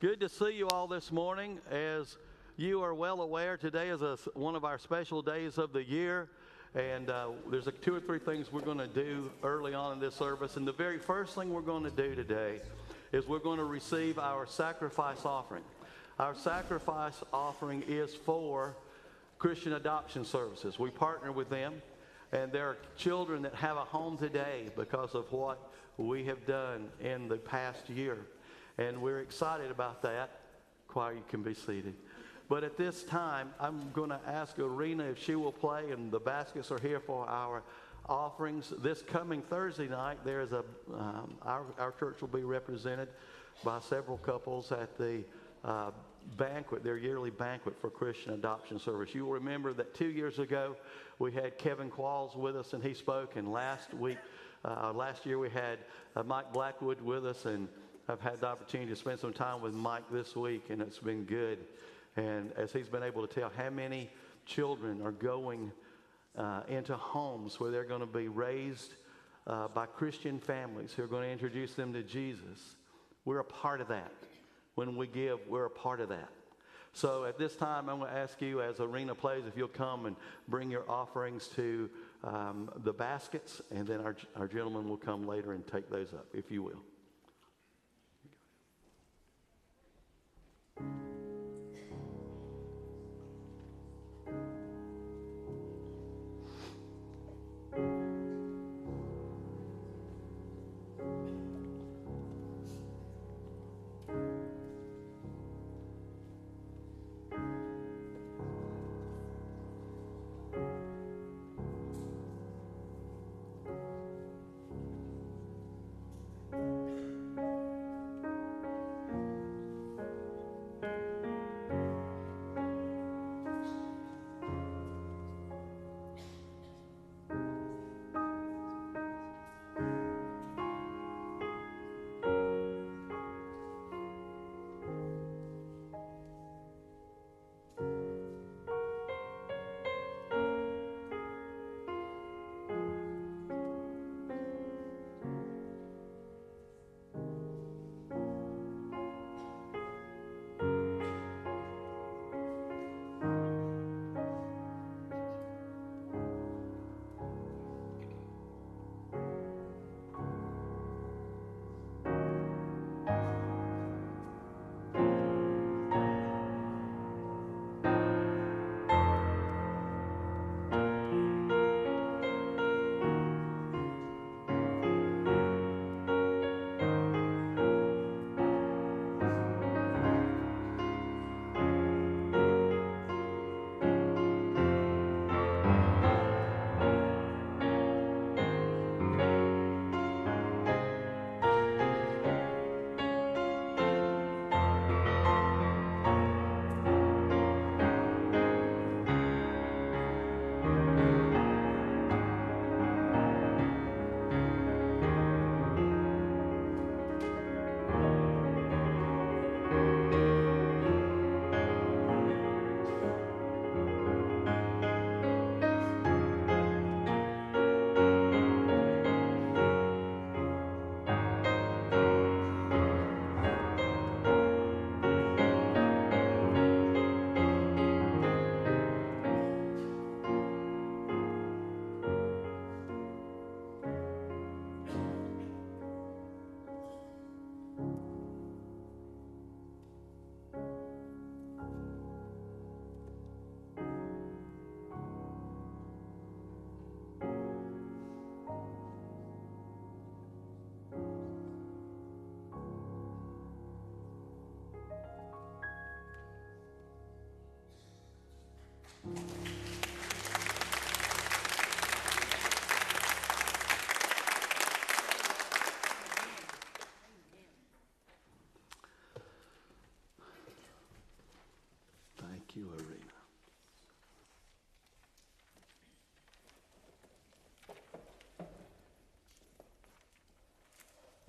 Good to see you all this morning. As you are well aware, today is a, one of our special days of the year. And uh, there's a, two or three things we're going to do early on in this service. And the very first thing we're going to do today is we're going to receive our sacrifice offering. Our sacrifice offering is for Christian adoption services. We partner with them, and there are children that have a home today because of what we have done in the past year. And we're excited about that. Choir, you can be seated. But at this time, I'm going to ask Arena if she will play, and the baskets are here for our offerings. This coming Thursday night, there's a um, our, our church will be represented by several couples at the uh, banquet, their yearly banquet for Christian Adoption Service. You will remember that two years ago we had Kevin Qualls with us, and he spoke. And last week, uh, last year we had uh, Mike Blackwood with us, and I've had the opportunity to spend some time with Mike this week, and it's been good. And as he's been able to tell how many children are going uh, into homes where they're going to be raised uh, by Christian families who are going to introduce them to Jesus, we're a part of that. When we give, we're a part of that. So at this time, I'm going to ask you, as Arena plays, if you'll come and bring your offerings to um, the baskets, and then our, our gentleman will come later and take those up, if you will.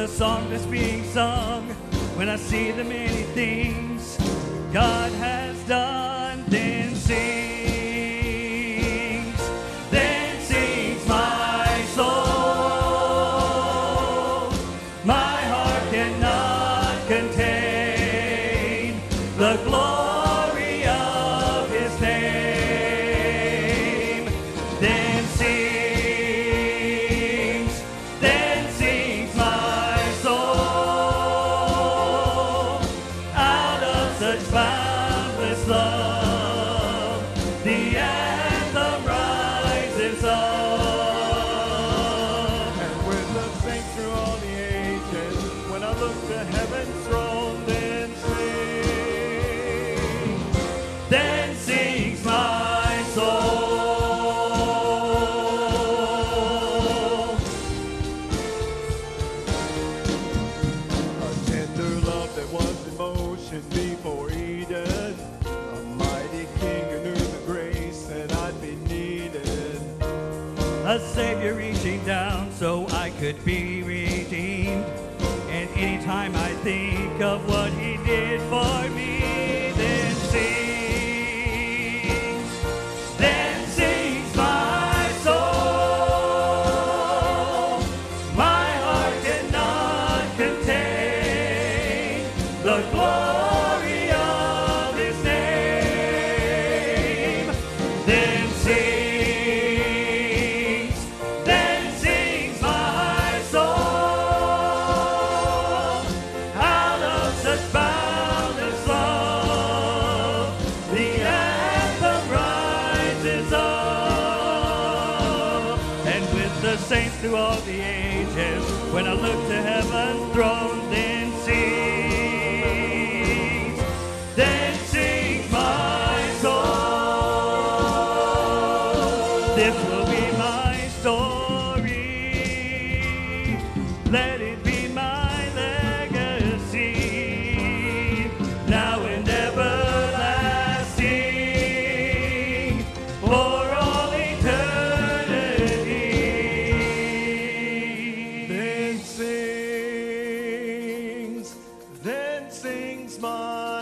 the song that's being sung when I see the many things God has.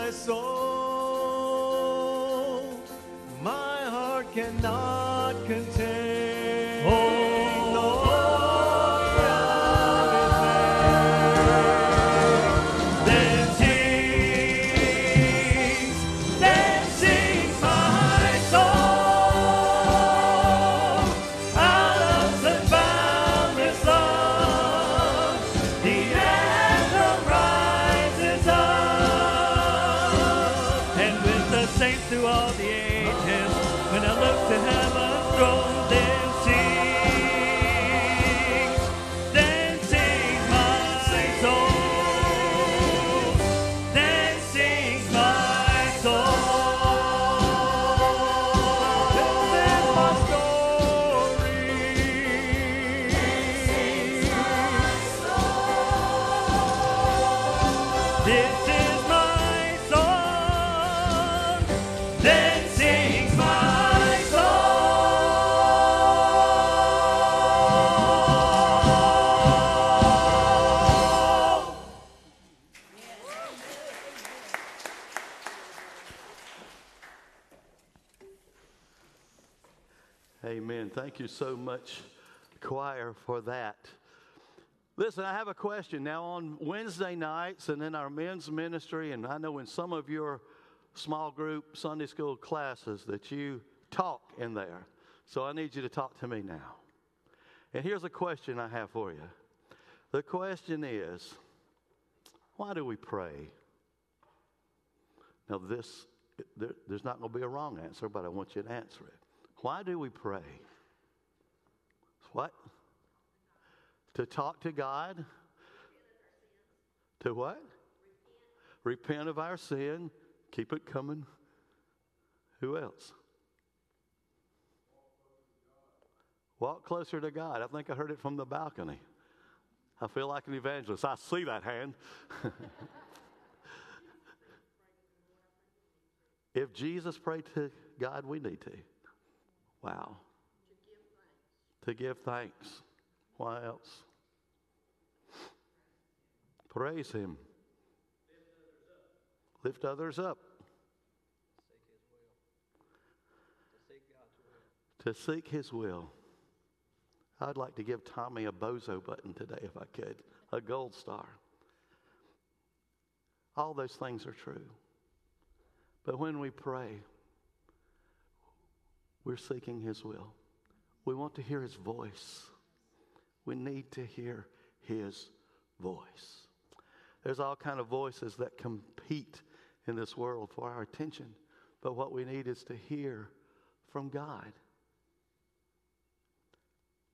my soul, my heart cannot contain. for that. Listen, I have a question. Now, on Wednesday nights and in our men's ministry, and I know in some of your small group Sunday school classes that you talk in there. So I need you to talk to me now. And here's a question I have for you. The question is, why do we pray? Now, this, there, there's not going to be a wrong answer, but I want you to answer it. Why do we pray? What? To talk to God? To what? Repent of our sin. Keep it coming. Who else? Walk closer to God. I think I heard it from the balcony. I feel like an evangelist. I see that hand. if Jesus prayed to God, we need to. Wow. To give thanks. Why else? Praise Him. Lift others up. To seek His will. I'd like to give Tommy a bozo button today if I could, a gold star. All those things are true. But when we pray, we're seeking His will. We want to hear His voice. We need to hear His voice. There's all kind of voices that compete in this world for our attention, but what we need is to hear from God.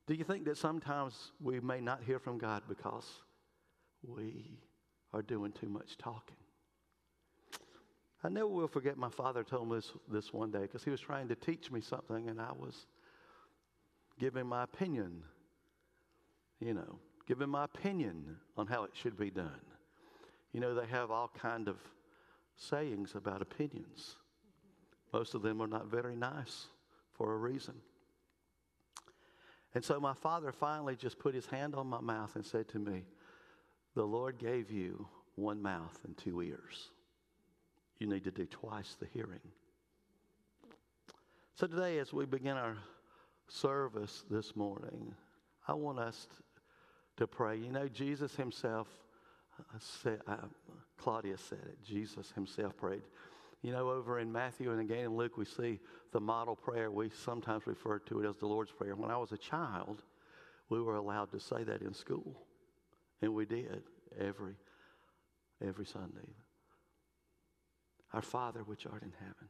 Do you think that sometimes we may not hear from God because we are doing too much talking? I never will forget my father told me this, this one day because he was trying to teach me something and I was giving my opinion, you know, giving my opinion on how it should be done. You know, they have all kind of sayings about opinions. Most of them are not very nice for a reason. And so my father finally just put his hand on my mouth and said to me, The Lord gave you one mouth and two ears. You need to do twice the hearing. So today, as we begin our service this morning, I want us to pray. You know, Jesus himself uh, said, uh, Claudia said it, Jesus himself prayed. You know, over in Matthew and again in Luke, we see the model prayer. We sometimes refer to it as the Lord's Prayer. When I was a child, we were allowed to say that in school, and we did every every Sunday. Our Father which art in heaven,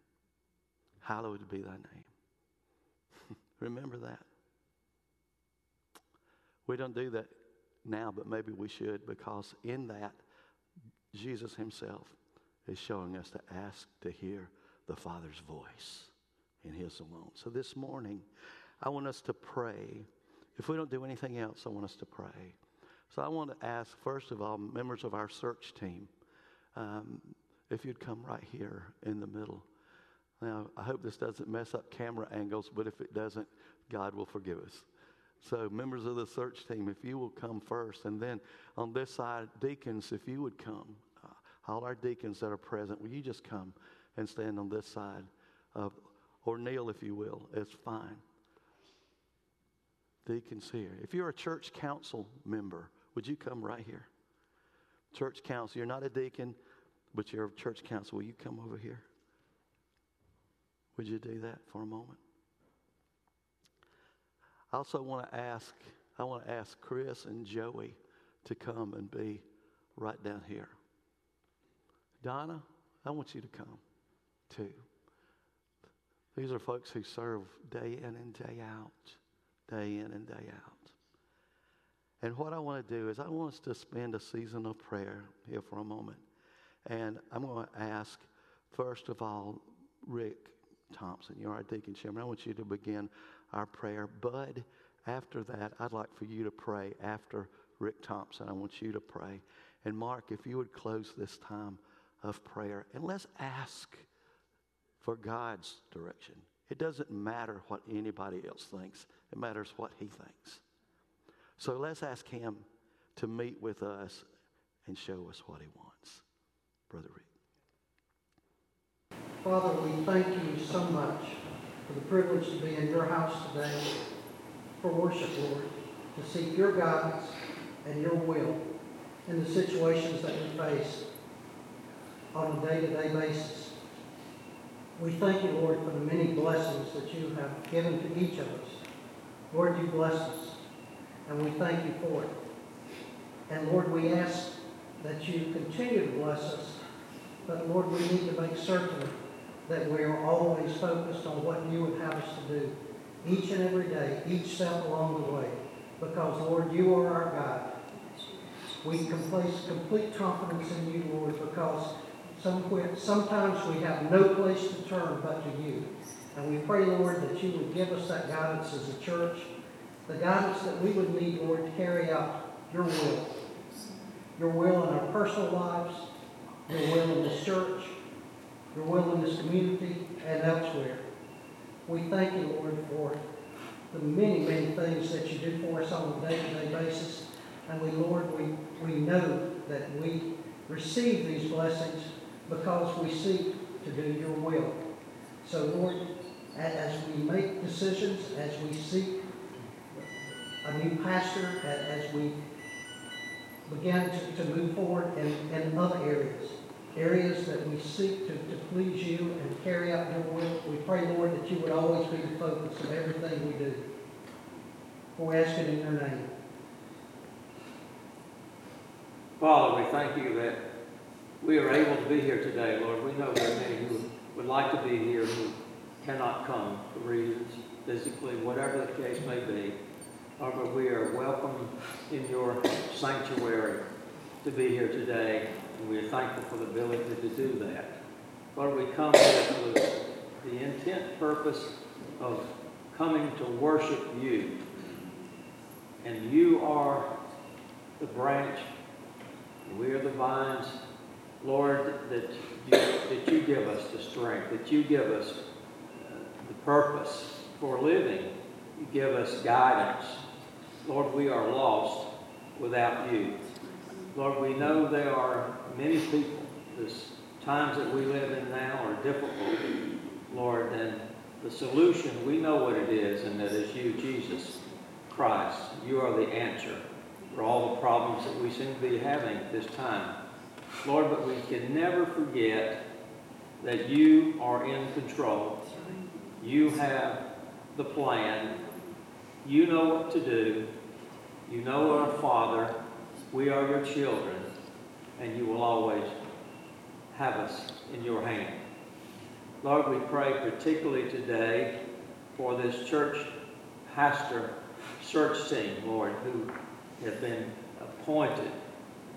hallowed be thy name. Remember that. We don't do that now, but maybe we should because in that, Jesus himself is showing us to ask to hear the Father's voice in His alone. So this morning, I want us to pray. If we don't do anything else, I want us to pray. So I want to ask, first of all, members of our search team, um, if you'd come right here in the middle. Now, I hope this doesn't mess up camera angles, but if it doesn't, God will forgive us. So, members of the search team, if you will come first, and then on this side, deacons, if you would come uh, all our deacons that are present, will you just come and stand on this side? Of, or kneel, if you will. It's fine. Deacons here. If you're a church council member, would you come right here? Church council. You're not a deacon, but you're a church council. Will you come over here? Would you do that for a moment? I also want to ask, I want to ask Chris and Joey to come and be right down here. Donna, I want you to come too. These are folks who serve day in and day out, day in and day out. And what I want to do is I want us to spend a season of prayer here for a moment. And I'm going to ask, first of all, Rick Thompson, you're our deacon chairman. I want you to begin our prayer. Bud, after that, I'd like for you to pray after Rick Thompson. I want you to pray. And Mark, if you would close this time of prayer. And let's ask for God's direction. It doesn't matter what anybody else thinks, it matters what He thinks. So let's ask Him to meet with us and show us what He wants. Brother Rick. Father, we thank you so much for the privilege to be in your house today for worship, Lord, to seek your guidance and your will in the situations that we face on a day-to-day basis. We thank you, Lord, for the many blessings that you have given to each of us. Lord, you bless us, and we thank you for it. And Lord, we ask that you continue to bless us. But Lord, we need to make certain that we are always focused on what you would have us to do each and every day, each step along the way. Because, Lord, you are our God. We can place complete confidence in you, Lord, because sometimes we have no place to turn but to you. And we pray, Lord, that you would give us that guidance as a church, the guidance that we would need, Lord, to carry out your will. Your will in our personal lives, your will in this church, your will in this community, and elsewhere. We thank you, Lord, for the many, many things that you do for us on a day-to-day basis. And we, Lord, we, we know that we receive these blessings because we seek to do your will. So, Lord, as we make decisions, as we seek a new pastor, as we begin to, to move forward in, in other areas, areas that we seek to, to please you and carry out your will, we pray, Lord, that you would always be the focus of everything we do. We ask it in your name. Father, we thank you that we are able to be here today, Lord. We know there are many who would like to be here who cannot come for reasons, physically, whatever the case may be. But we are welcome in your sanctuary to be here today, and we are thankful for the ability to do that. Lord, we come here with the intent purpose of coming to worship you. And you are the branch, we are the vines, Lord, that you, that you give us the strength, that you give us uh, the purpose for living. You give us guidance. Lord, we are lost without you. Lord, we know there are many people, the times that we live in now are difficult, Lord, and the solution, we know what it is, and that is you, Jesus Christ. You are the answer for all the problems that we seem to be having at this time. Lord, but we can never forget that you are in control. You have the plan. You know what to do. You know our Father. We are your children. And you will always have us in your hand. Lord, we pray particularly today for this church pastor search team, Lord, who have been appointed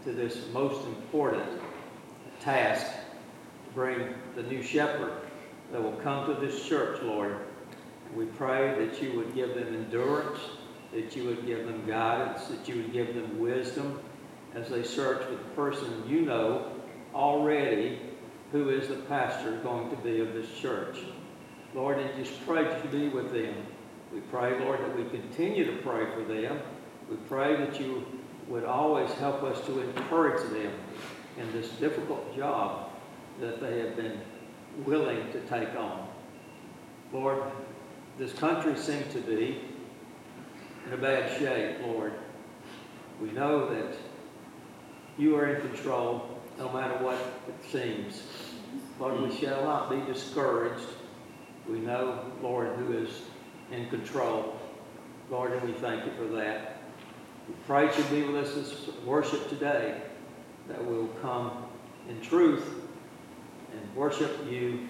to this most important task to bring the new shepherd that will come to this church, Lord. We pray that you would give them endurance, that you would give them guidance, that you would give them wisdom as they search for the person you know already who is the pastor going to be of this church. Lord, and just pray you be with them. We pray, Lord, that we continue to pray for them. We pray that you would always help us to encourage them in this difficult job that they have been willing to take on. Lord, this country seems to be in a bad shape, Lord. We know that you are in control no matter what it seems. Lord, we shall not be discouraged. We know, Lord, who is in control. Lord, and we thank you for that. We pray you be with us this worship today, that we will come in truth and worship you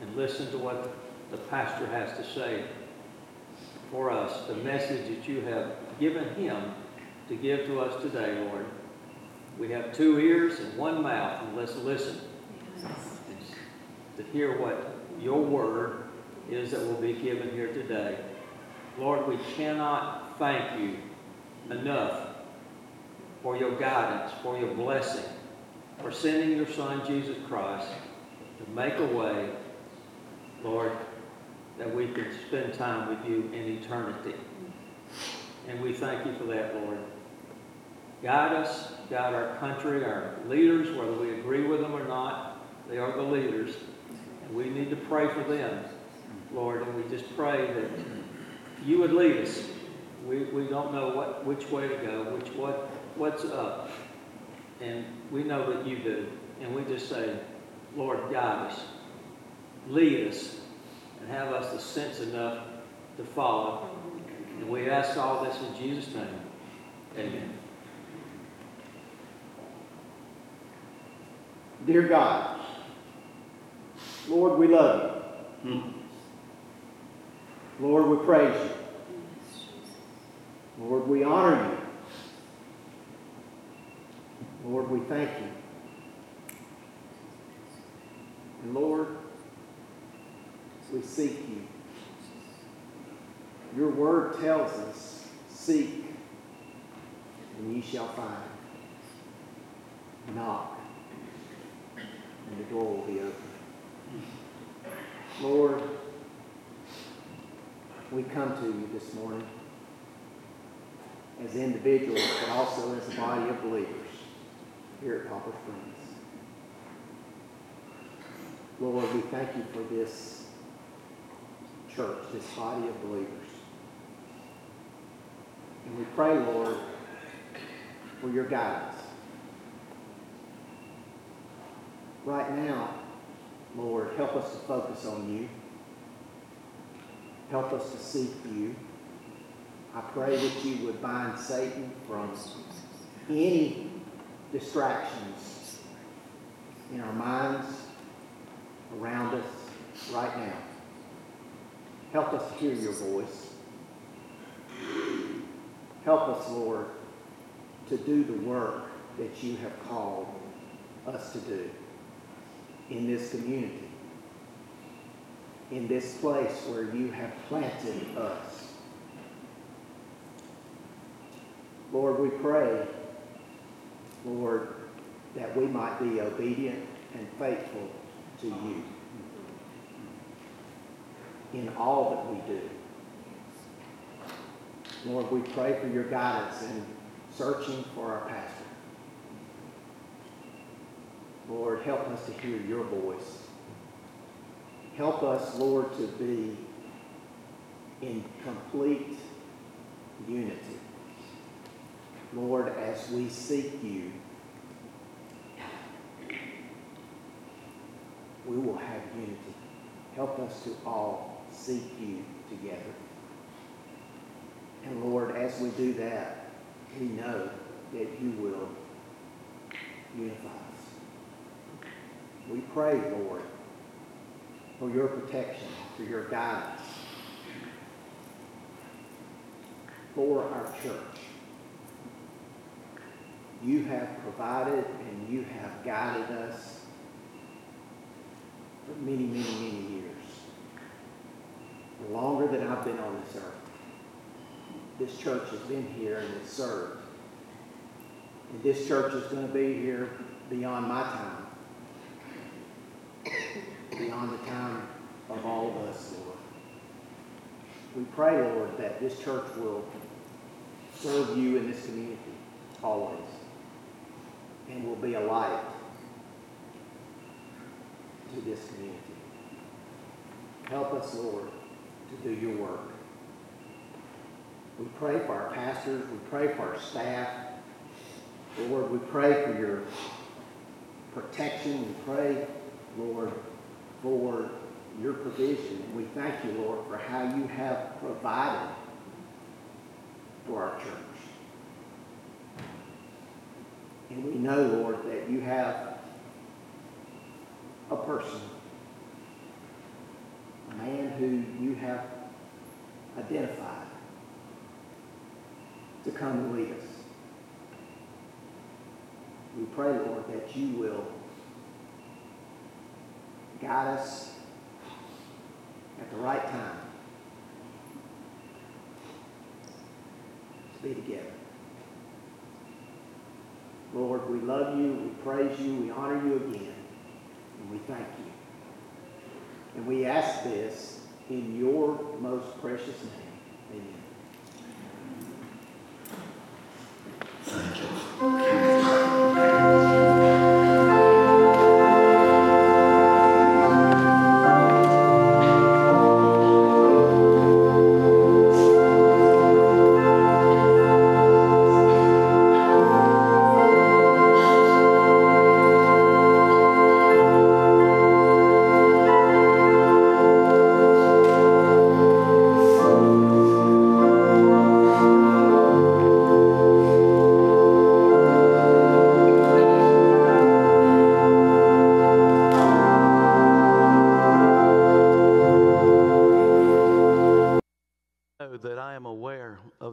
and listen to what the pastor has to say for us, the message that you have given him to give to us today, Lord. We have two ears and one mouth, and let's listen to hear what your word is that will be given here today. Lord, we cannot thank you enough for your guidance, for your blessing, for sending your Son, Jesus Christ, to make a way, Lord, that we can spend time with you in eternity. And we thank you for that, Lord. Guide us, guide our country, our leaders, whether we agree with them or not. They are the leaders. And we need to pray for them, Lord. And we just pray that you would lead us we, we don't know what which way to go, which what what's up. And we know that you do. And we just say, Lord, guide us, lead us, and have us the sense enough to follow. And we ask all this in Jesus' name. Amen. Dear God, Lord, we love you. Hmm. Lord, we praise you. Lord, we honor you. Lord, we thank you. And Lord, we seek you. Your word tells us, seek, and ye shall find. Knock, and the door will be open. Lord, we come to you this morning as individuals, but also as a body of believers here at Poplar Springs. Lord, we thank you for this church, this body of believers. And we pray, Lord, for your guidance. Right now, Lord, help us to focus on you. Help us to seek you. I pray that you would bind Satan from any distractions in our minds, around us, right now. Help us to hear your voice. Help us, Lord, to do the work that you have called us to do in this community, in this place where you have planted us. Lord, we pray, Lord, that we might be obedient and faithful to you in all that we do. Lord, we pray for your guidance in searching for our pastor. Lord, help us to hear your voice. Help us, Lord, to be in complete unity. Lord, as we seek you, we will have unity. Help us to all seek you together. And Lord, as we do that, we know that you will unify us. We pray, Lord, for your protection, for your guidance, for our church. You have provided and you have guided us for many, many, many years. Longer than I've been on this earth. This church has been here and it's served. And this church is going to be here beyond my time. Beyond the time of all of us, Lord. We pray, Lord, that this church will serve you in this community always and will be a light to this community. Help us, Lord, to do your work. We pray for our pastors. We pray for our staff. Lord, we pray for your protection. We pray, Lord, for your provision. We thank you, Lord, for how you have provided for our church. And we know, Lord, that you have a person, a man who you have identified to come and lead us. We pray, Lord, that you will guide us at the right time to be together. Lord, we love you, we praise you, we honor you again, and we thank you. And we ask this in your most precious name. Amen.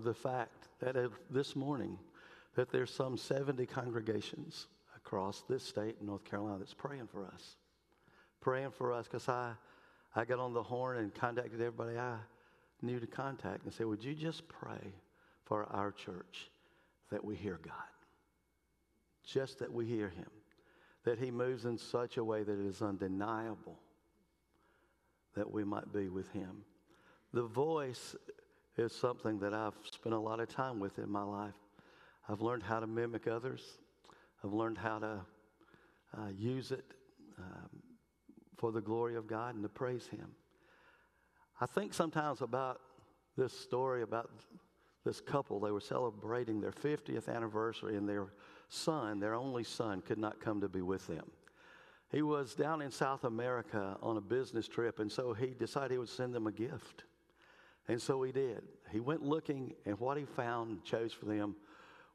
The fact that this morning that there's some 70 congregations across this state in North Carolina that's praying for us. Praying for us because I, I got on the horn and contacted everybody I knew to contact and said, Would you just pray for our church that we hear God? Just that we hear Him. That He moves in such a way that it is undeniable that we might be with Him. The voice is something that I've spent a lot of time with in my life. I've learned how to mimic others, I've learned how to uh, use it um, for the glory of God and to praise Him. I think sometimes about this story about this couple. They were celebrating their 50th anniversary, and their son, their only son, could not come to be with them. He was down in South America on a business trip, and so he decided he would send them a gift. And so he did. He went looking, and what he found and chose for them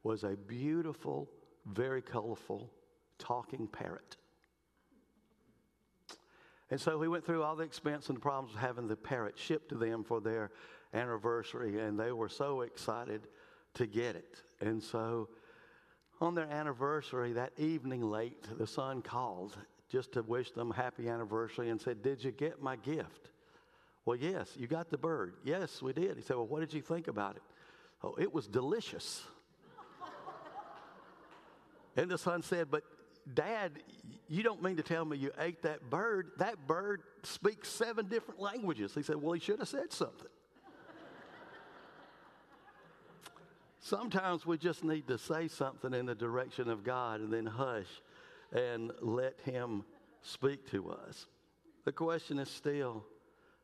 was a beautiful, very colorful talking parrot. And so he went through all the expense and the problems of having the parrot shipped to them for their anniversary, and they were so excited to get it. And so on their anniversary, that evening late, the son called just to wish them happy anniversary and said, Did you get my gift? Well, yes, you got the bird. Yes, we did. He said, Well, what did you think about it? Oh, it was delicious. and the son said, But Dad, you don't mean to tell me you ate that bird? That bird speaks seven different languages. He said, Well, he should have said something. Sometimes we just need to say something in the direction of God and then hush and let Him speak to us. The question is still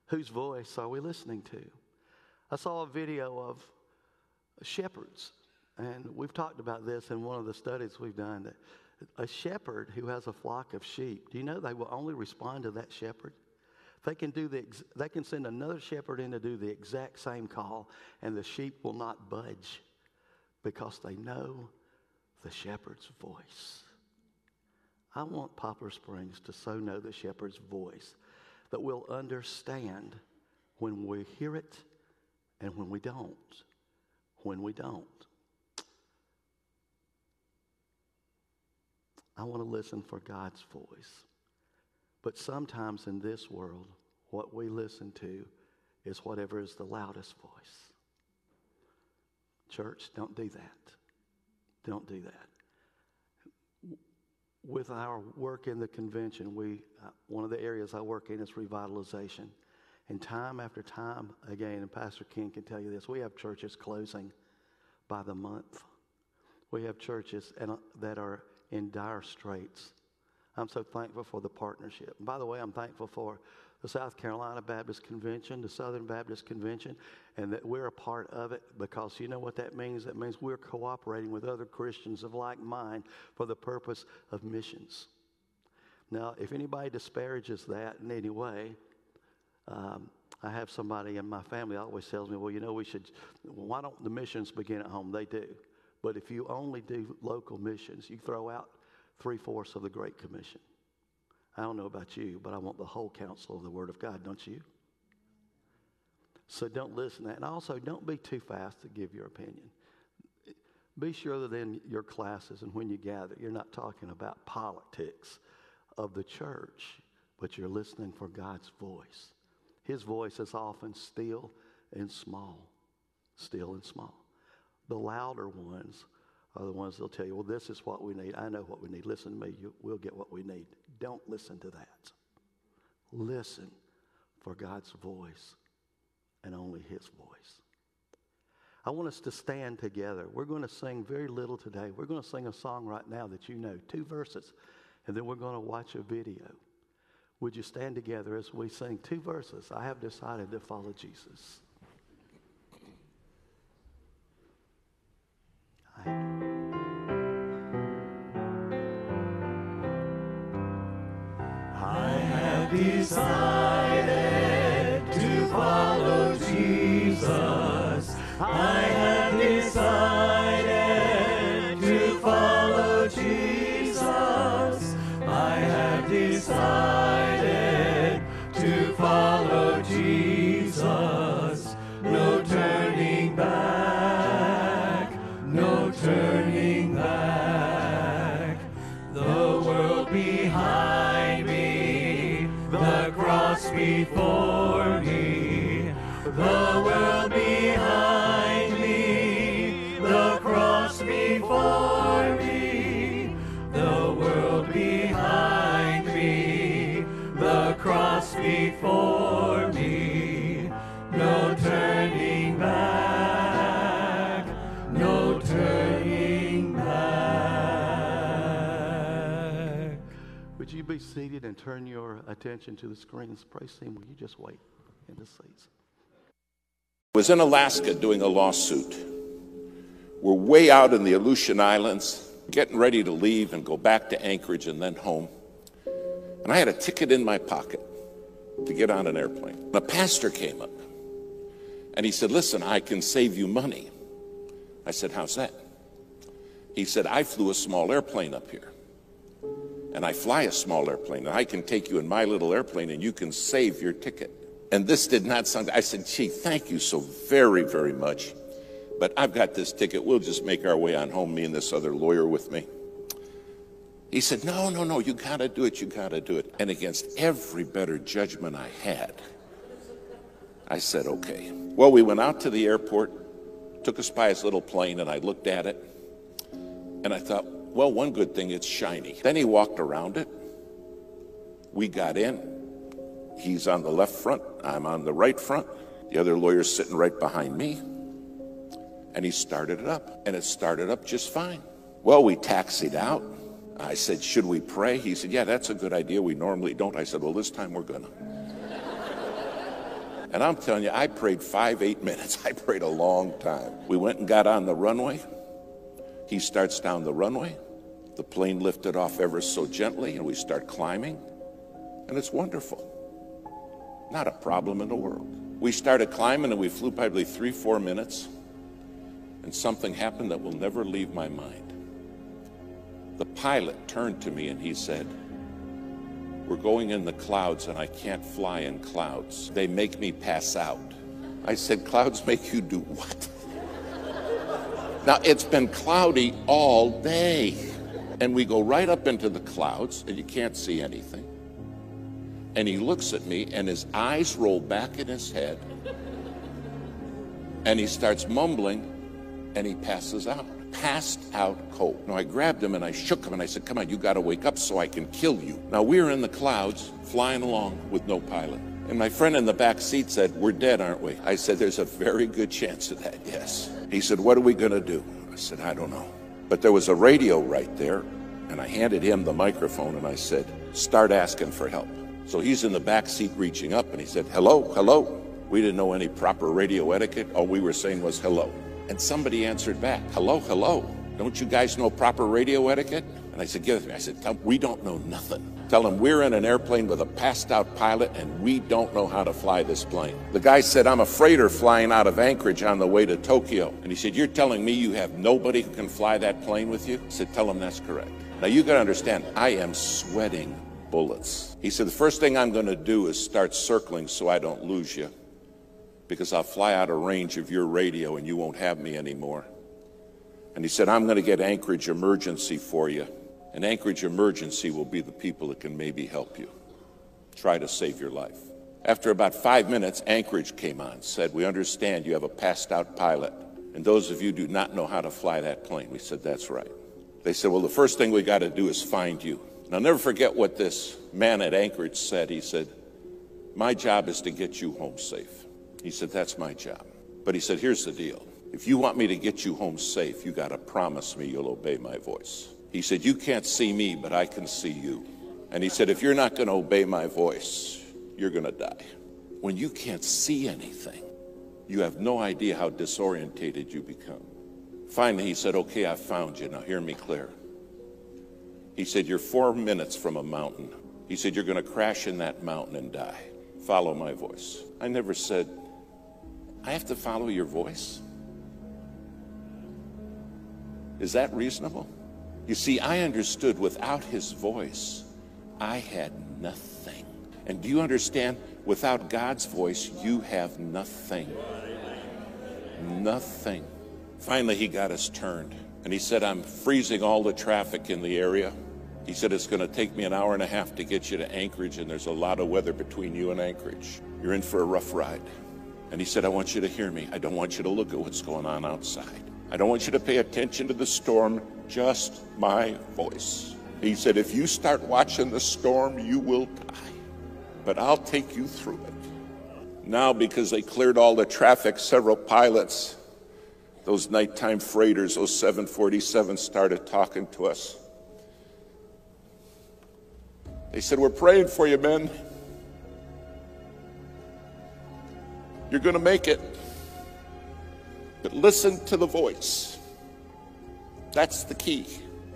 whose voice are we listening to? I saw a video of shepherds, and we've talked about this in one of the studies we've done. That A shepherd who has a flock of sheep, do you know they will only respond to that shepherd? They can, do the, they can send another shepherd in to do the exact same call, and the sheep will not budge because they know the shepherd's voice. I want Poplar Springs to so know the shepherd's voice that we'll understand when we hear it and when we don't. When we don't. I want to listen for God's voice. But sometimes in this world, what we listen to is whatever is the loudest voice. Church, don't do that. Don't do that. With our work in the convention, we, uh, one of the areas I work in is revitalization. And time after time, again, and Pastor King can tell you this, we have churches closing by the month. We have churches and, uh, that are in dire straits. I'm so thankful for the partnership. And by the way, I'm thankful for the South Carolina Baptist Convention, the Southern Baptist Convention, and that we're a part of it because you know what that means? That means we're cooperating with other Christians of like mind for the purpose of missions. Now, if anybody disparages that in any way, um, I have somebody in my family always tells me, well, you know, we should, why don't the missions begin at home? They do. But if you only do local missions, you throw out three fourths of the Great Commission. I don't know about you, but I want the whole counsel of the Word of God, don't you? So don't listen to that. And also, don't be too fast to give your opinion. Be sure that in your classes and when you gather, you're not talking about politics of the church, but you're listening for God's voice. His voice is often still and small, still and small. The louder ones are the ones that'll tell you, well, this is what we need. I know what we need. Listen to me. You, we'll get what we need. Don't listen to that. Listen for God's voice and only His voice. I want us to stand together. We're going to sing very little today. We're going to sing a song right now that you know, two verses, and then we're going to watch a video. Would you stand together as we sing two verses? I have decided to follow Jesus. Decided to follow Jesus. I seated and turn your attention to the screens? Praise team, will you just wait in the seats? was in Alaska doing a lawsuit. We're way out in the Aleutian Islands, getting ready to leave and go back to Anchorage and then home. And I had a ticket in my pocket to get on an airplane. A pastor came up and he said, Listen, I can save you money. I said, How's that? He said, I flew a small airplane up here. And I fly a small airplane, and I can take you in my little airplane, and you can save your ticket. And this did not sound, I said, gee, thank you so very, very much. But I've got this ticket. We'll just make our way on home, me and this other lawyer with me. He said, no, no, no, you got to do it. You got to do it. And against every better judgment I had, I said, okay. Well, we went out to the airport, took us by his little plane, and I looked at it. And I thought, well, one good thing, it's shiny. Then he walked around it. We got in. He's on the left front, I'm on the right front. The other lawyer's sitting right behind me. And he started it up, and it started up just fine. Well, we taxied out. I said, Should we pray? He said, Yeah, that's a good idea. We normally don't. I said, Well, this time we're going to. and I'm telling you, I prayed five, eight minutes. I prayed a long time. We went and got on the runway. He starts down the runway. The plane lifted off ever so gently, and we start climbing. And it's wonderful. Not a problem in the world. We started climbing and we flew probably three, four minutes, and something happened that will never leave my mind. The pilot turned to me and he said, We're going in the clouds and I can't fly in clouds. They make me pass out. I said, Clouds make you do what? Now, it's been cloudy all day. And we go right up into the clouds and you can't see anything. And he looks at me and his eyes roll back in his head and he starts mumbling and he passes out passed out cold. Now i grabbed him and i shook him and i said come on you got to wake up so i can kill you. Now we are in the clouds flying along with no pilot. And my friend in the back seat said we're dead aren't we? I said there's a very good chance of that yes he said what are we going to do i said i don't know but there was a radio right there and i handed him the microphone and i said start asking for help so he's in the back seat reaching up and he said, Hello, hello. We didn't know any proper radio etiquette. All we were saying was hello. And somebody answered back, Hello, hello. Don't you guys know proper radio etiquette? And I said, Give it to me. I said, We don't know nothing. Tell him we're in an airplane with a passed out pilot and we don't know how to fly this plane. The guy said, I'm a freighter flying out of Anchorage on the way to Tokyo. And he said, You're telling me you have nobody who can fly that plane with you? I said, Tell him that's correct. Now you got to understand, I am sweating bullets. He said, The first thing I'm going to do is start circling so I don't lose you because I'll fly out of range of your radio and you won't have me anymore. And he said, I'm going to get Anchorage Emergency for you. And Anchorage Emergency will be the people that can maybe help you. Try to save your life. After about five minutes, Anchorage came on, said, We understand you have a passed out pilot, and those of you do not know how to fly that plane. We said, That's right. They said, Well, the first thing we got to do is find you. And I'll never forget what this man at Anchorage said. He said, My job is to get you home safe. He said, That's my job. But he said, Here's the deal. If you want me to get you home safe, you got to promise me you'll obey my voice. He said, You can't see me, but I can see you. And he said, If you're not going to obey my voice, you're going to die. When you can't see anything, you have no idea how disorientated you become. Finally, he said, Okay, I found you. Now hear me clear. He said, You're four minutes from a mountain. He said, You're going to crash in that mountain and die. Follow my voice. I never said, I have to follow your voice. Is that reasonable? You see, I understood without his voice, I had nothing. And do you understand? Without God's voice, you have nothing. Nothing. Finally, he got us turned. And he said, I'm freezing all the traffic in the area. He said, It's going to take me an hour and a half to get you to Anchorage, and there's a lot of weather between you and Anchorage. You're in for a rough ride. And he said, I want you to hear me. I don't want you to look at what's going on outside. I don't want you to pay attention to the storm, just my voice. He said, If you start watching the storm, you will die. But I'll take you through it. Now, because they cleared all the traffic, several pilots, those nighttime freighters, those 747s, started talking to us. They said, We're praying for you, men. You're going to make it. But listen to the voice. That's the key.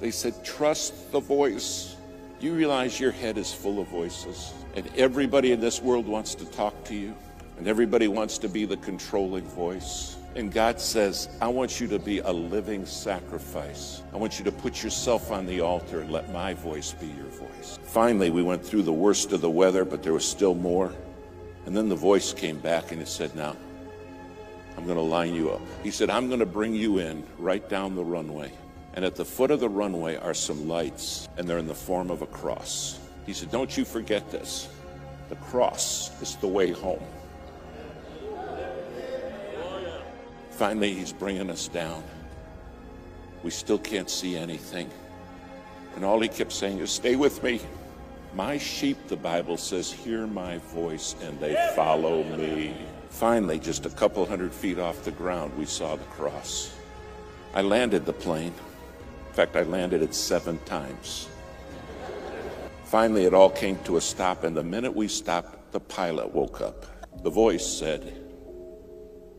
They said, Trust the voice. You realize your head is full of voices, and everybody in this world wants to talk to you, and everybody wants to be the controlling voice. And God says, I want you to be a living sacrifice. I want you to put yourself on the altar and let my voice be your voice. Finally, we went through the worst of the weather, but there was still more. And then the voice came back and it said, Now, I'm going to line you up. He said, I'm going to bring you in right down the runway. And at the foot of the runway are some lights, and they're in the form of a cross. He said, Don't you forget this. The cross is the way home. Finally, he's bringing us down. We still can't see anything. And all he kept saying is, Stay with me. My sheep, the Bible says, hear my voice and they follow me. Finally, just a couple hundred feet off the ground, we saw the cross. I landed the plane. In fact, I landed it seven times. Finally, it all came to a stop, and the minute we stopped, the pilot woke up. The voice said,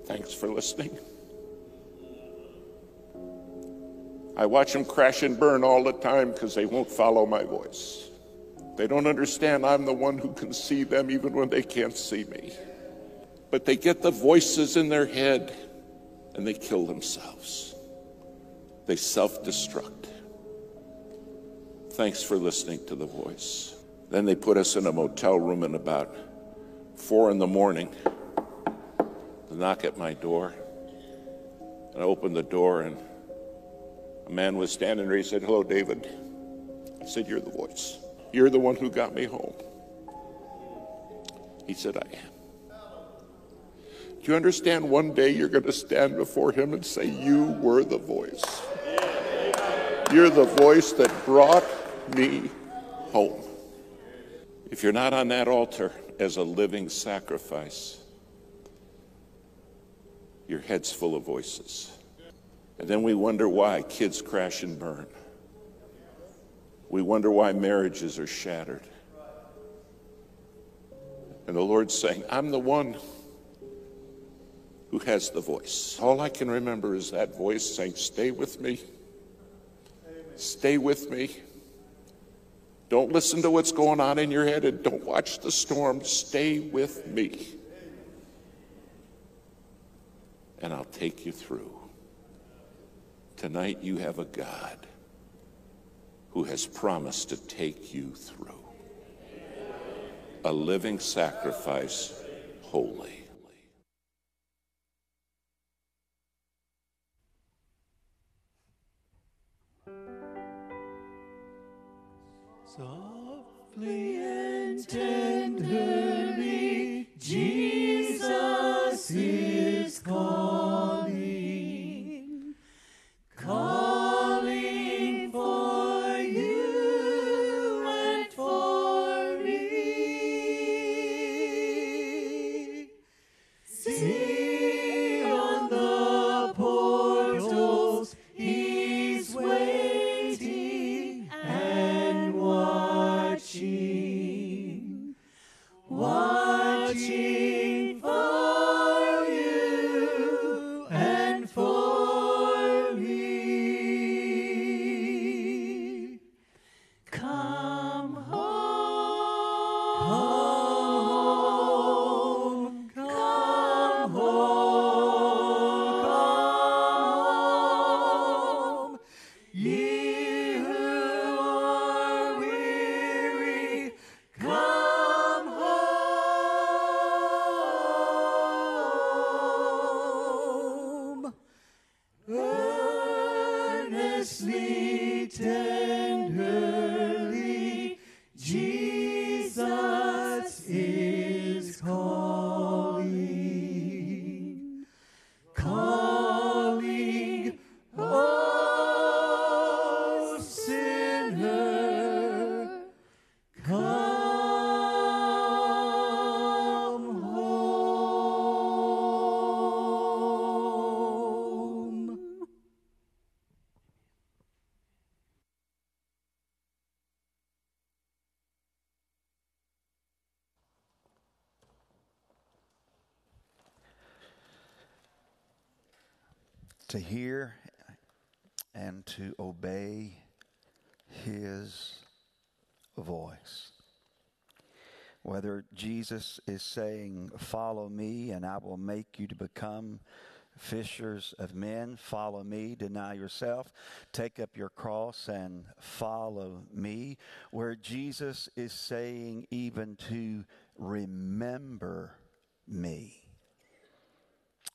Thanks for listening. I watch them crash and burn all the time because they won't follow my voice. They don't understand I'm the one who can see them even when they can't see me. But they get the voices in their head and they kill themselves. They self destruct. Thanks for listening to the voice. Then they put us in a motel room at about four in the morning. The knock at my door. And I opened the door and a man was standing there. He said, Hello, David. I said, You're the voice. You're the one who got me home. He said, I am. Do you understand one day you're going to stand before him and say, You were the voice? You're the voice that brought me home. If you're not on that altar as a living sacrifice, your head's full of voices. And then we wonder why kids crash and burn. We wonder why marriages are shattered. And the Lord's saying, I'm the one who has the voice. All I can remember is that voice saying, Stay with me. Stay with me. Don't listen to what's going on in your head and don't watch the storm. Stay with me. And I'll take you through. Tonight, you have a God who has promised to take you through. A living sacrifice, holy. Softly and tenderly, Jesus is calling, home, Jesus is saying, Follow me, and I will make you to become fishers of men, follow me, deny yourself, take up your cross, and follow me. Where Jesus is saying, even to remember me.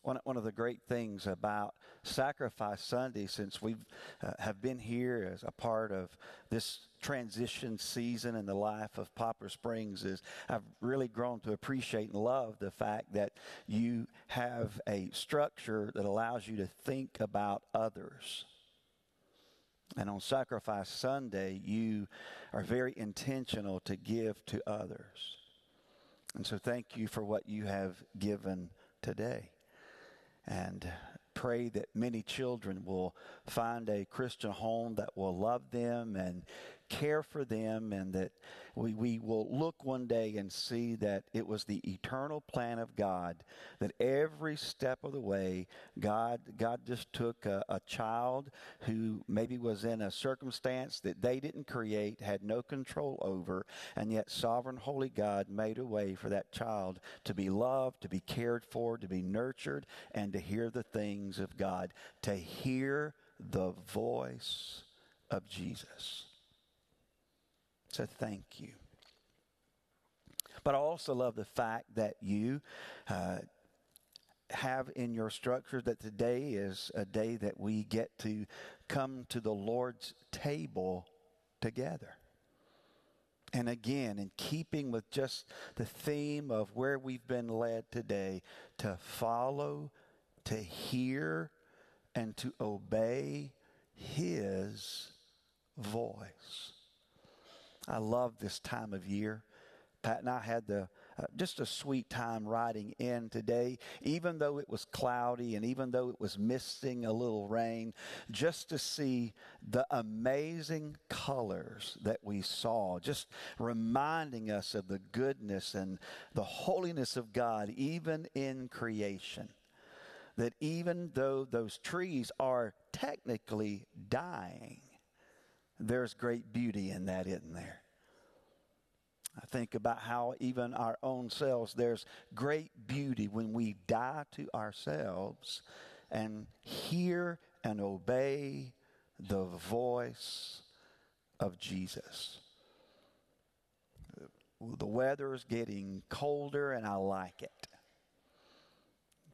One, one of the great things about Sacrifice Sunday, since we uh, have been here as a part of this transition season in the life of Poplar Springs, is I've really grown to appreciate and love the fact that you have a structure that allows you to think about others. And on Sacrifice Sunday, you are very intentional to give to others. And so thank you for what you have given today and pray that many children will find a Christian home that will love them and care for them, and that we, we will look one day and see that it was the eternal plan of God that every step of the way, God, God just took a, a child who maybe was in a circumstance that they didn't create, had no control over, and yet sovereign, holy God made a way for that child to be loved, to be cared for, to be nurtured, and to hear the things of God, to hear the voice of Jesus. So thank you. But I also love the fact that you uh, have in your structure that today is a day that we get to come to the Lord's table together. And again, in keeping with just the theme of where we've been led today, to follow, to hear, and to obey His voice. I love this time of year. Pat and I had the uh, just a sweet time riding in today, even though it was cloudy and even though it was misting a little rain, just to see the amazing colors that we saw, just reminding us of the goodness and the holiness of God, even in creation. That even though those trees are technically dying, there's great beauty in that, isn't there? I think about how even our own selves, there's great beauty when we die to ourselves and hear and obey the voice of Jesus. The weather is getting colder and I like it.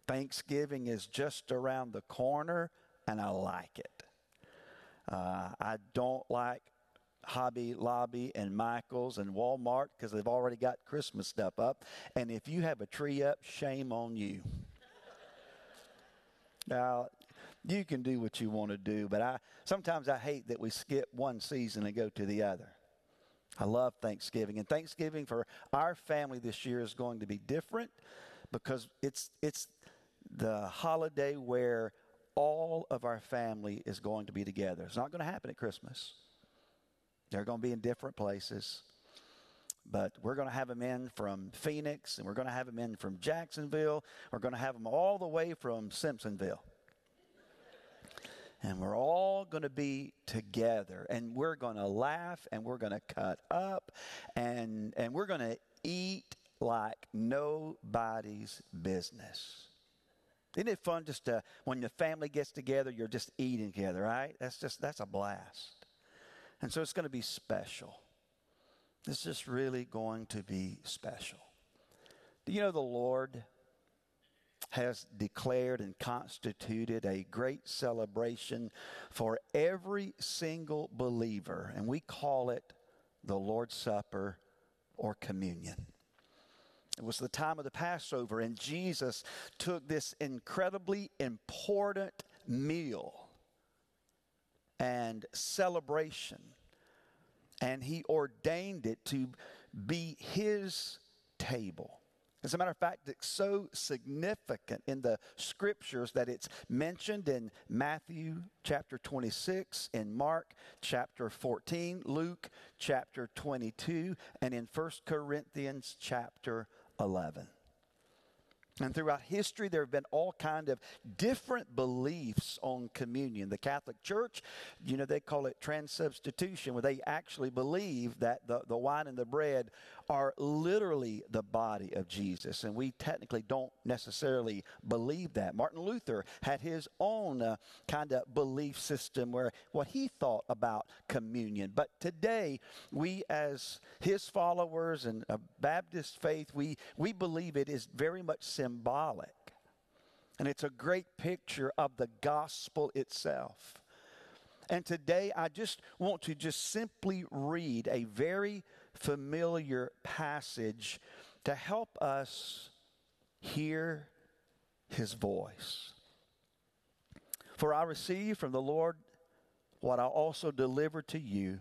Thanksgiving is just around the corner and I like it. Uh, I don't like Hobby Lobby and Michaels and Walmart because they've already got Christmas stuff up. And if you have a tree up, shame on you. now, you can do what you want to do, but I sometimes I hate that we skip one season and go to the other. I love Thanksgiving, and Thanksgiving for our family this year is going to be different because it's it's the holiday where all of our family is going to be together. It's not going to happen at Christmas. They're going to be in different places. But we're going to have them in from Phoenix, and we're going to have them in from Jacksonville. We're going to have them all the way from Simpsonville. And we're all going to be together, and we're going to laugh, and we're going to cut up, and, and we're going to eat like nobody's business. Isn't it fun just to, when the family gets together, you're just eating together, right? That's just, that's a blast. And so it's going to be special. This is really going to be special. Do you know the Lord has declared and constituted a great celebration for every single believer, and we call it the Lord's Supper or communion. It was the time of the Passover, and Jesus took this incredibly important meal and celebration, and he ordained it to be his table. As a matter of fact, it's so significant in the scriptures that it's mentioned in Matthew chapter 26, in Mark chapter 14, Luke chapter 22, and in 1 Corinthians chapter 11. And throughout history, there have been all kind of different beliefs on communion. The Catholic Church, you know, they call it transubstitution, where they actually believe that the, the wine and the bread are literally the body of Jesus. And we technically don't necessarily believe that. Martin Luther had his own uh, kind of belief system where what he thought about communion. But today, we as his followers and a Baptist faith, we, we believe it is very much symbolic. And it's a great picture of the gospel itself. And today I just want to just simply read a very familiar passage to help us hear his voice. For I received from the Lord what I also delivered to you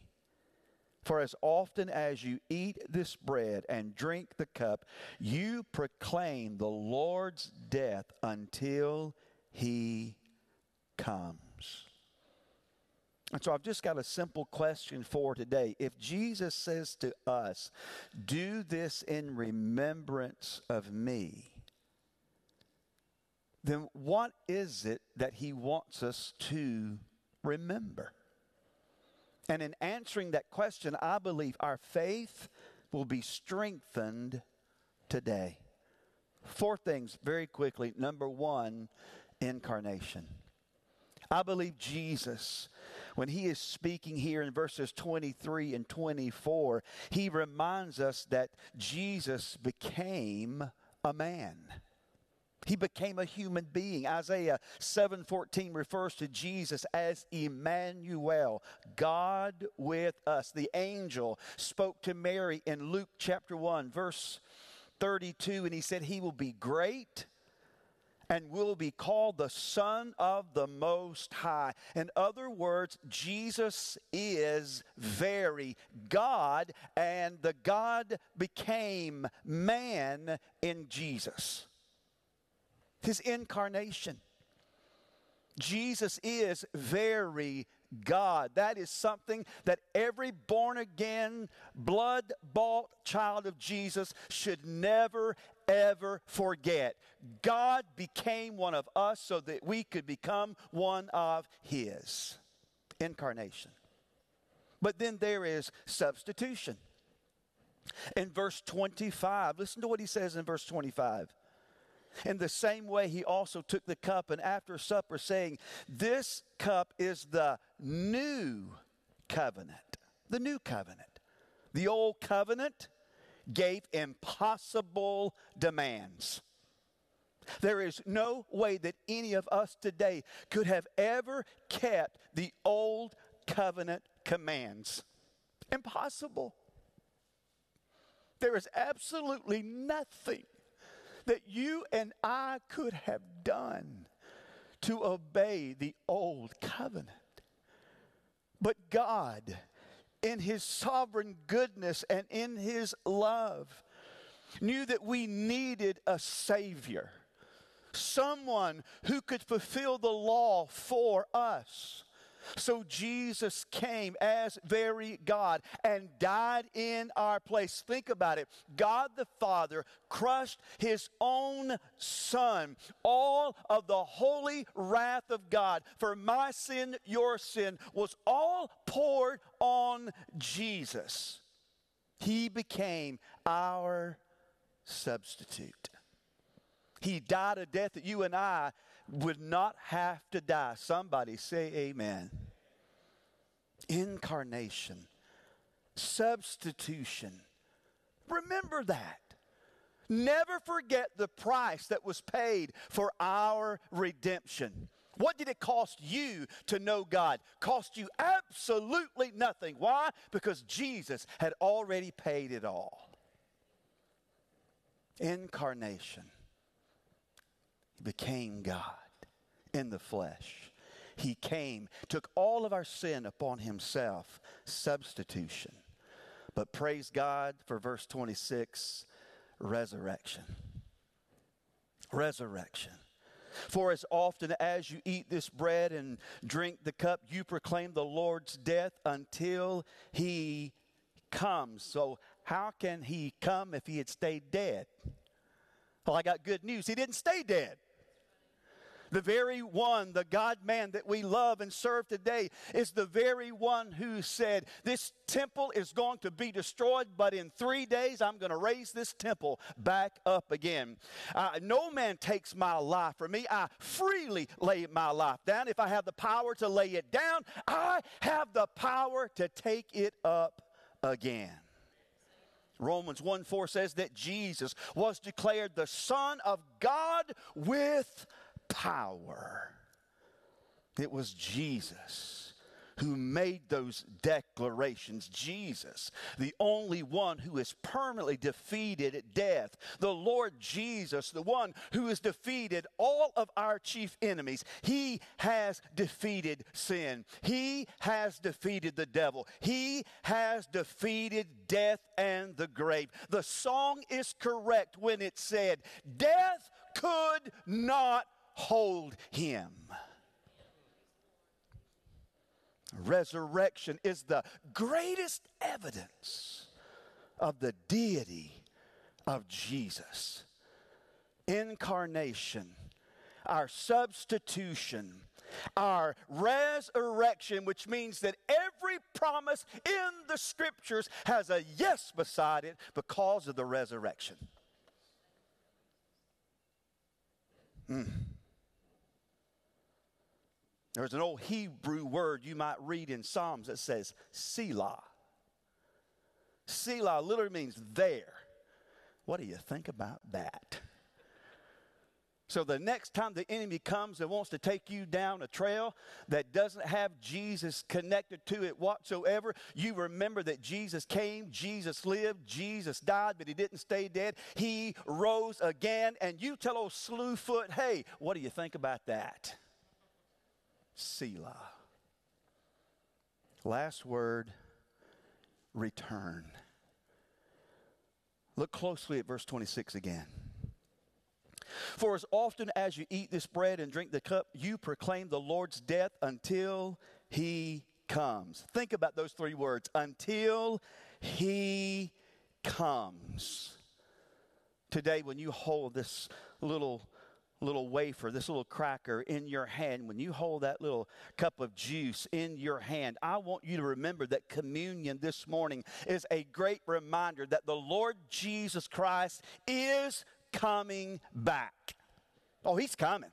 For as often as you eat this bread and drink the cup, you proclaim the Lord's death until he comes. And so I've just got a simple question for today. If Jesus says to us, Do this in remembrance of me, then what is it that he wants us to remember? And in answering that question, I believe our faith will be strengthened today. Four things very quickly. Number one, incarnation. I believe Jesus, when he is speaking here in verses 23 and 24, he reminds us that Jesus became a man. He became a human being. Isaiah 7:14 refers to Jesus as Emmanuel, God with us. The angel spoke to Mary in Luke chapter 1 verse 32 and he said he will be great and will be called the Son of the Most High. In other words, Jesus is very God, and the God became man in Jesus his incarnation. Jesus is very God. That is something that every born again, blood bought child of Jesus should never, ever forget. God became one of us so that we could become one of His. Incarnation. But then there is substitution. In verse 25, listen to what he says in verse 25. In the same way, he also took the cup and after supper, saying, This cup is the new covenant. The new covenant. The old covenant gave impossible demands. There is no way that any of us today could have ever kept the old covenant commands. Impossible. There is absolutely nothing that you and I could have done to obey the old covenant. But God, in His sovereign goodness and in His love, knew that we needed a Savior, someone who could fulfill the law for us. So Jesus came as very God and died in our place. Think about it. God the Father crushed his own Son. All of the holy wrath of God for my sin, your sin, was all poured on Jesus. He became our substitute. He died a death that you and I would not have to die. Somebody say amen. Incarnation, substitution. Remember that. Never forget the price that was paid for our redemption. What did it cost you to know God? Cost you absolutely nothing. Why? Because Jesus had already paid it all. Incarnation. Became God in the flesh. He came, took all of our sin upon himself, substitution. But praise God for verse 26 resurrection. Resurrection. For as often as you eat this bread and drink the cup, you proclaim the Lord's death until he comes. So, how can he come if he had stayed dead? Well, I got good news. He didn't stay dead. The very one, the God man that we love and serve today, is the very one who said, This temple is going to be destroyed, but in three days I'm going to raise this temple back up again. Uh, no man takes my life from me. I freely lay my life down. If I have the power to lay it down, I have the power to take it up again. Romans 1 4 says that Jesus was declared the Son of God with power. It was Jesus who made those declarations. Jesus, the only one who has permanently defeated death. The Lord Jesus, the one who has defeated all of our chief enemies. He has defeated sin. He has defeated the devil. He has defeated death and the grave. The song is correct when it said, Death could not hold him. Resurrection is the greatest evidence of the deity of Jesus. Incarnation, our substitution, our resurrection, which means that every promise in the scriptures has a yes beside it because of the resurrection. Mm. There's an old Hebrew word you might read in Psalms that says Selah. Selah literally means there. What do you think about that? So the next time the enemy comes and wants to take you down a trail that doesn't have Jesus connected to it whatsoever, you remember that Jesus came, Jesus lived, Jesus died, but he didn't stay dead. He rose again, and you tell old Slewfoot, hey, what do you think about that? Selah. Last word return. Look closely at verse 26 again. For as often as you eat this bread and drink the cup, you proclaim the Lord's death until he comes. Think about those three words until he comes. Today, when you hold this little little wafer, this little cracker in your hand, when you hold that little cup of juice in your hand, I want you to remember that communion this morning is a great reminder that the Lord Jesus Christ is coming back. Oh, he's coming.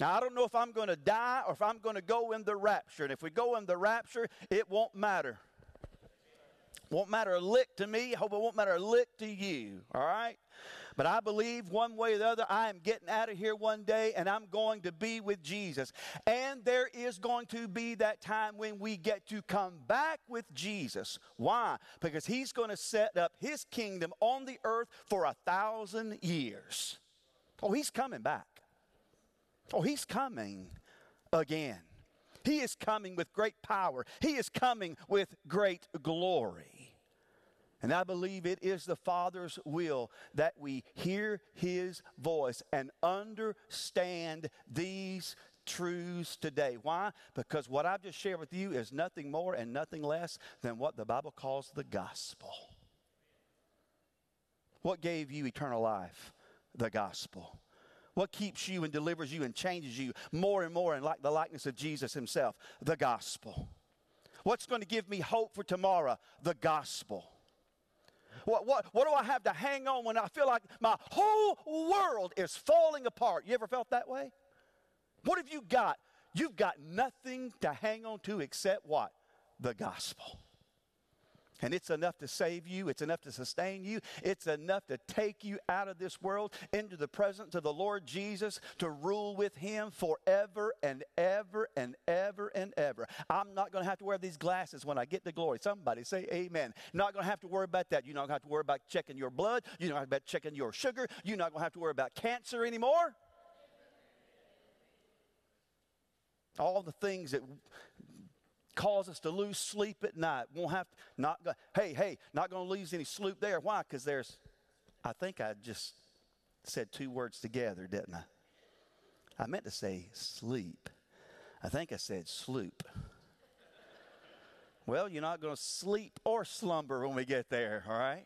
Now, I don't know if I'm going to die or if I'm going to go in the rapture. And if we go in the rapture, it won't matter. Won't matter a lick to me. I hope it won't matter a lick to you. All right? But I believe one way or the other, I am getting out of here one day and I'm going to be with Jesus. And there is going to be that time when we get to come back with Jesus. Why? Because he's going to set up his kingdom on the earth for a thousand years. Oh, he's coming back. Oh, he's coming again. He is coming with great power. He is coming with great glory. And I believe it is the Father's will that we hear His voice and understand these truths today. Why? Because what I've just shared with you is nothing more and nothing less than what the Bible calls the gospel. What gave you eternal life? The gospel. What keeps you and delivers you and changes you more and more in like the likeness of Jesus himself? The gospel. What's going to give me hope for tomorrow? The gospel. What, what, what do I have to hang on when I feel like my whole world is falling apart? You ever felt that way? What have you got? You've got nothing to hang on to except what? The gospel. And it's enough to save you. It's enough to sustain you. It's enough to take you out of this world into the presence of the Lord Jesus to rule with Him forever and ever and ever and ever. I'm not going to have to wear these glasses when I get to glory. Somebody say amen. Not going to have to worry about that. You're not going to have to worry about checking your blood. You're not going to have to checking your sugar. You're not going to have to worry about cancer anymore. All the things that cause us to lose sleep at night. Won't have to, not go, hey, hey, not going to lose any sleep there. Why? Because there's, I think I just said two words together, didn't I? I meant to say sleep. I think I said sloop. Well, you're not going to sleep or slumber when we get there, all right?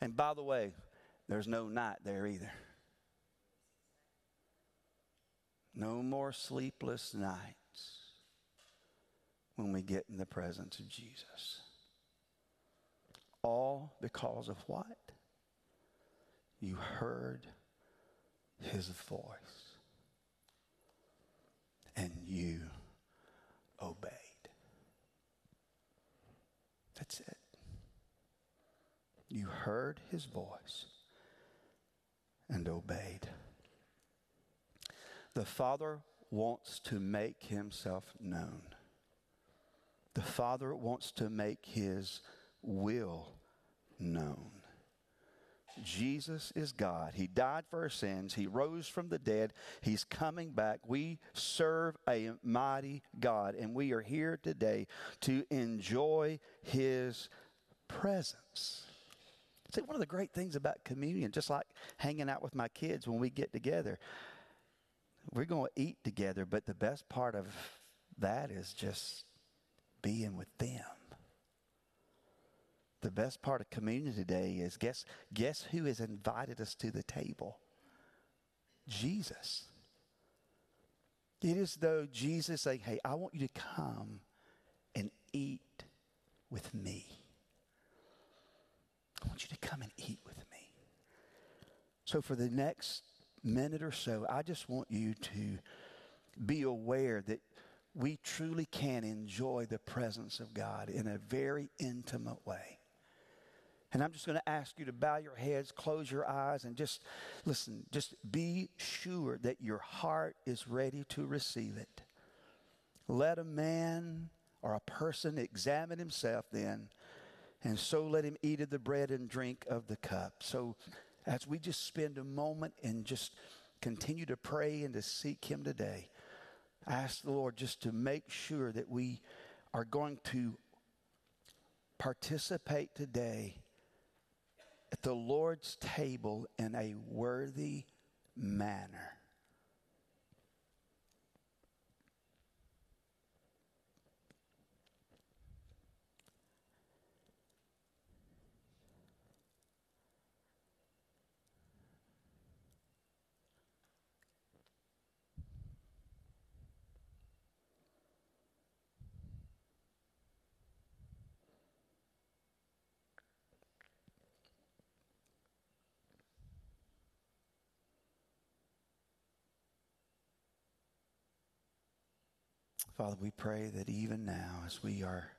And by the way, there's no night there either. No more sleepless nights when we get in the presence of Jesus. All because of what? You heard his voice and you obeyed. That's it. You heard his voice and obeyed. The Father wants to make himself known. The Father wants to make his will known. Jesus is God. He died for our sins. He rose from the dead. He's coming back. We serve a mighty God, and we are here today to enjoy His presence. See, one of the great things about communion, just like hanging out with my kids when we get together, we're going to eat together, but the best part of that is just being with them. The best part of communion today is guess, guess who has invited us to the table? Jesus. It is though Jesus saying, Hey, I want you to come and eat with me. I want you to come and eat with me. So, for the next minute or so, I just want you to be aware that we truly can enjoy the presence of God in a very intimate way. And I'm just going to ask you to bow your heads, close your eyes, and just listen. Just be sure that your heart is ready to receive it. Let a man or a person examine himself then, and so let him eat of the bread and drink of the cup. So, as we just spend a moment and just continue to pray and to seek him today, I ask the Lord just to make sure that we are going to participate today at the Lord's table in a worthy manner. Father, we pray that even now, as we are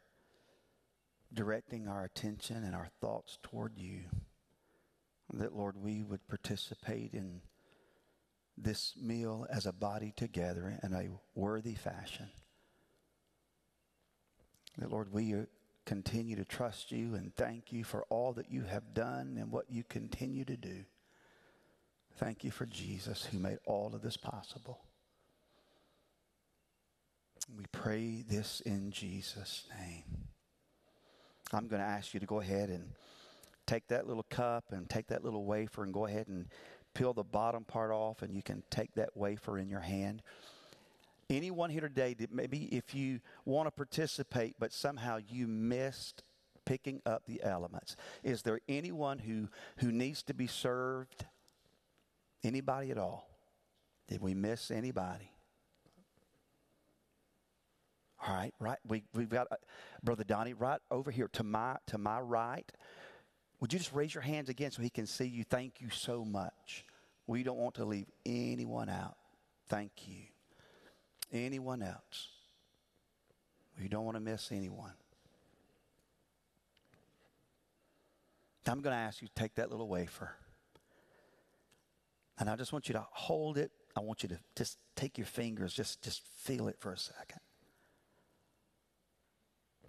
directing our attention and our thoughts toward you, that, Lord, we would participate in this meal as a body together in a worthy fashion. That, Lord, we uh, continue to trust you and thank you for all that you have done and what you continue to do. Thank you for Jesus who made all of this possible. We pray this in Jesus' name. I'm going to ask you to go ahead and take that little cup and take that little wafer and go ahead and peel the bottom part off, and you can take that wafer in your hand. Anyone here today maybe if you want to participate, but somehow you missed picking up the elements, is there anyone who, who needs to be served? Anybody at all? Did we miss anybody? All right, right. We, we've got uh, Brother Donnie right over here to my, to my right. Would you just raise your hands again so he can see you? Thank you so much. We don't want to leave anyone out. Thank you. Anyone else? We don't want to miss anyone. I'm going to ask you to take that little wafer. And I just want you to hold it. I want you to just take your fingers, just, just feel it for a second.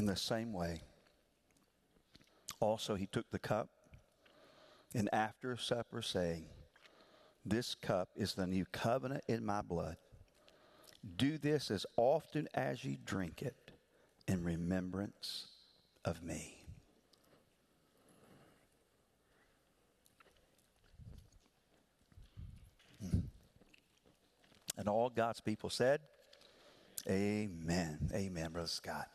In the same way, also he took the cup and after supper, saying, This cup is the new covenant in my blood. Do this as often as you drink it in remembrance of me. And all God's people said, Amen. Amen, Brother Scott.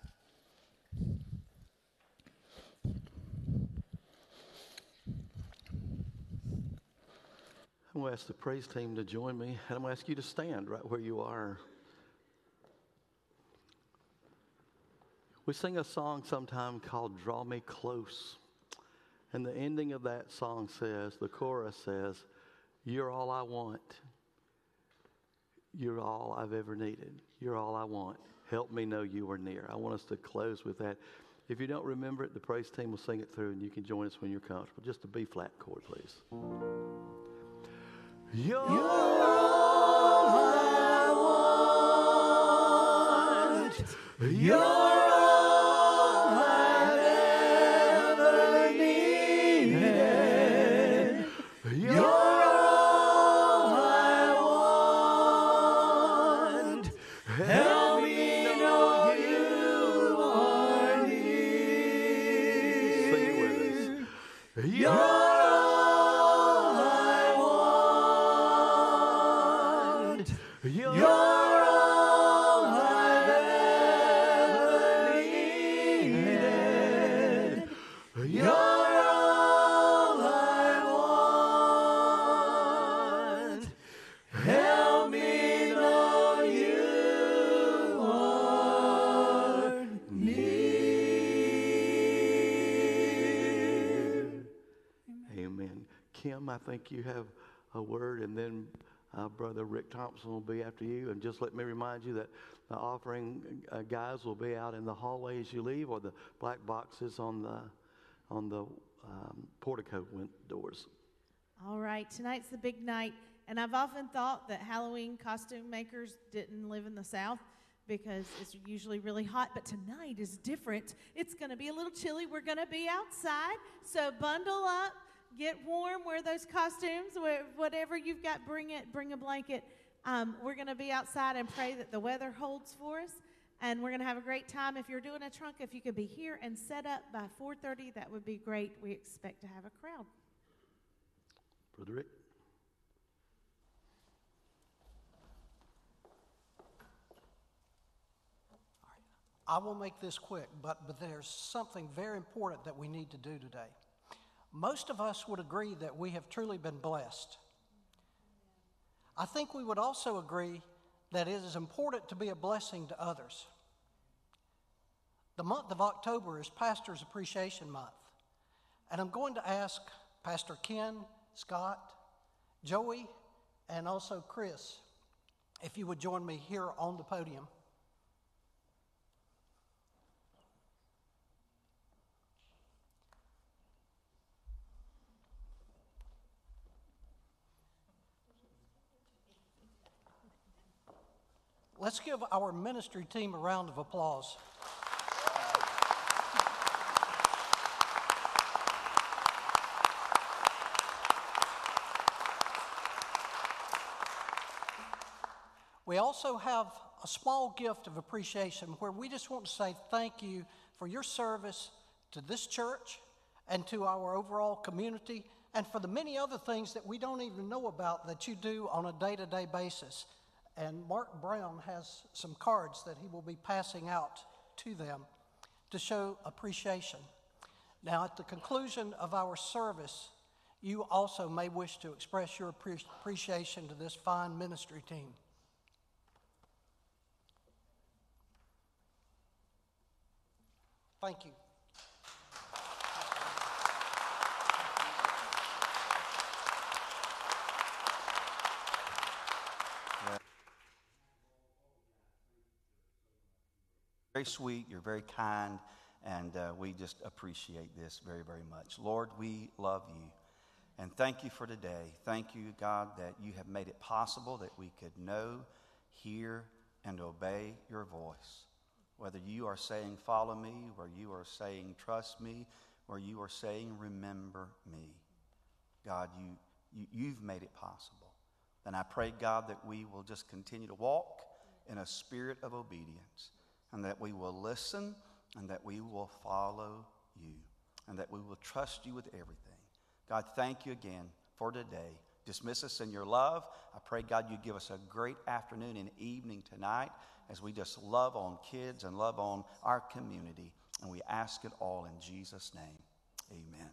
I'm going to ask the praise team to join me, and I'm going to ask you to stand right where you are. We sing a song sometime called Draw Me Close. And the ending of that song says, the chorus says, You're all I want. You're all I've ever needed. You're all I want. Help me know you are near. I want us to close with that. If you don't remember it, the praise team will sing it through, and you can join us when you're comfortable. Just a B flat chord, please. I want. Think you have a word, and then uh, Brother Rick Thompson will be after you. And just let me remind you that the offering uh, guys will be out in the hallway as you leave, or the black boxes on the on the um, portico doors. All right, tonight's the big night, and I've often thought that Halloween costume makers didn't live in the South because it's usually really hot, but tonight is different. It's going to be a little chilly. We're going to be outside, so bundle up get warm, wear those costumes, whatever you've got, bring it, bring a blanket. Um, we're going to be outside and pray that the weather holds for us, and we're going to have a great time. If you're doing a trunk, if you could be here and set up by 4:30, that would be great. We expect to have a crowd. Brother Rick. I will make this quick, but, but there's something very important that we need to do today most of us would agree that we have truly been blessed. I think we would also agree that it is important to be a blessing to others. The month of October is Pastor's Appreciation Month, and I'm going to ask Pastor Ken, Scott, Joey, and also Chris if you would join me here on the podium. Let's give our ministry team a round of applause. We also have a small gift of appreciation where we just want to say thank you for your service to this church and to our overall community and for the many other things that we don't even know about that you do on a day to day basis. And Mark Brown has some cards that he will be passing out to them to show appreciation. Now, at the conclusion of our service, you also may wish to express your appreciation to this fine ministry team. Thank you. Very sweet, you're very kind, and uh, we just appreciate this very, very much. Lord, we love you. And thank you for today. Thank you, God, that you have made it possible that we could know, hear, and obey your voice. Whether you are saying, Follow me, or you are saying, Trust me, or you are saying, Remember me. God, you, you, you've made it possible. And I pray, God, that we will just continue to walk in a spirit of obedience and that we will listen and that we will follow you and that we will trust you with everything. God, thank you again for today. Dismiss us in your love. I pray, God, you give us a great afternoon and evening tonight as we just love on kids and love on our community. And we ask it all in Jesus' name. Amen.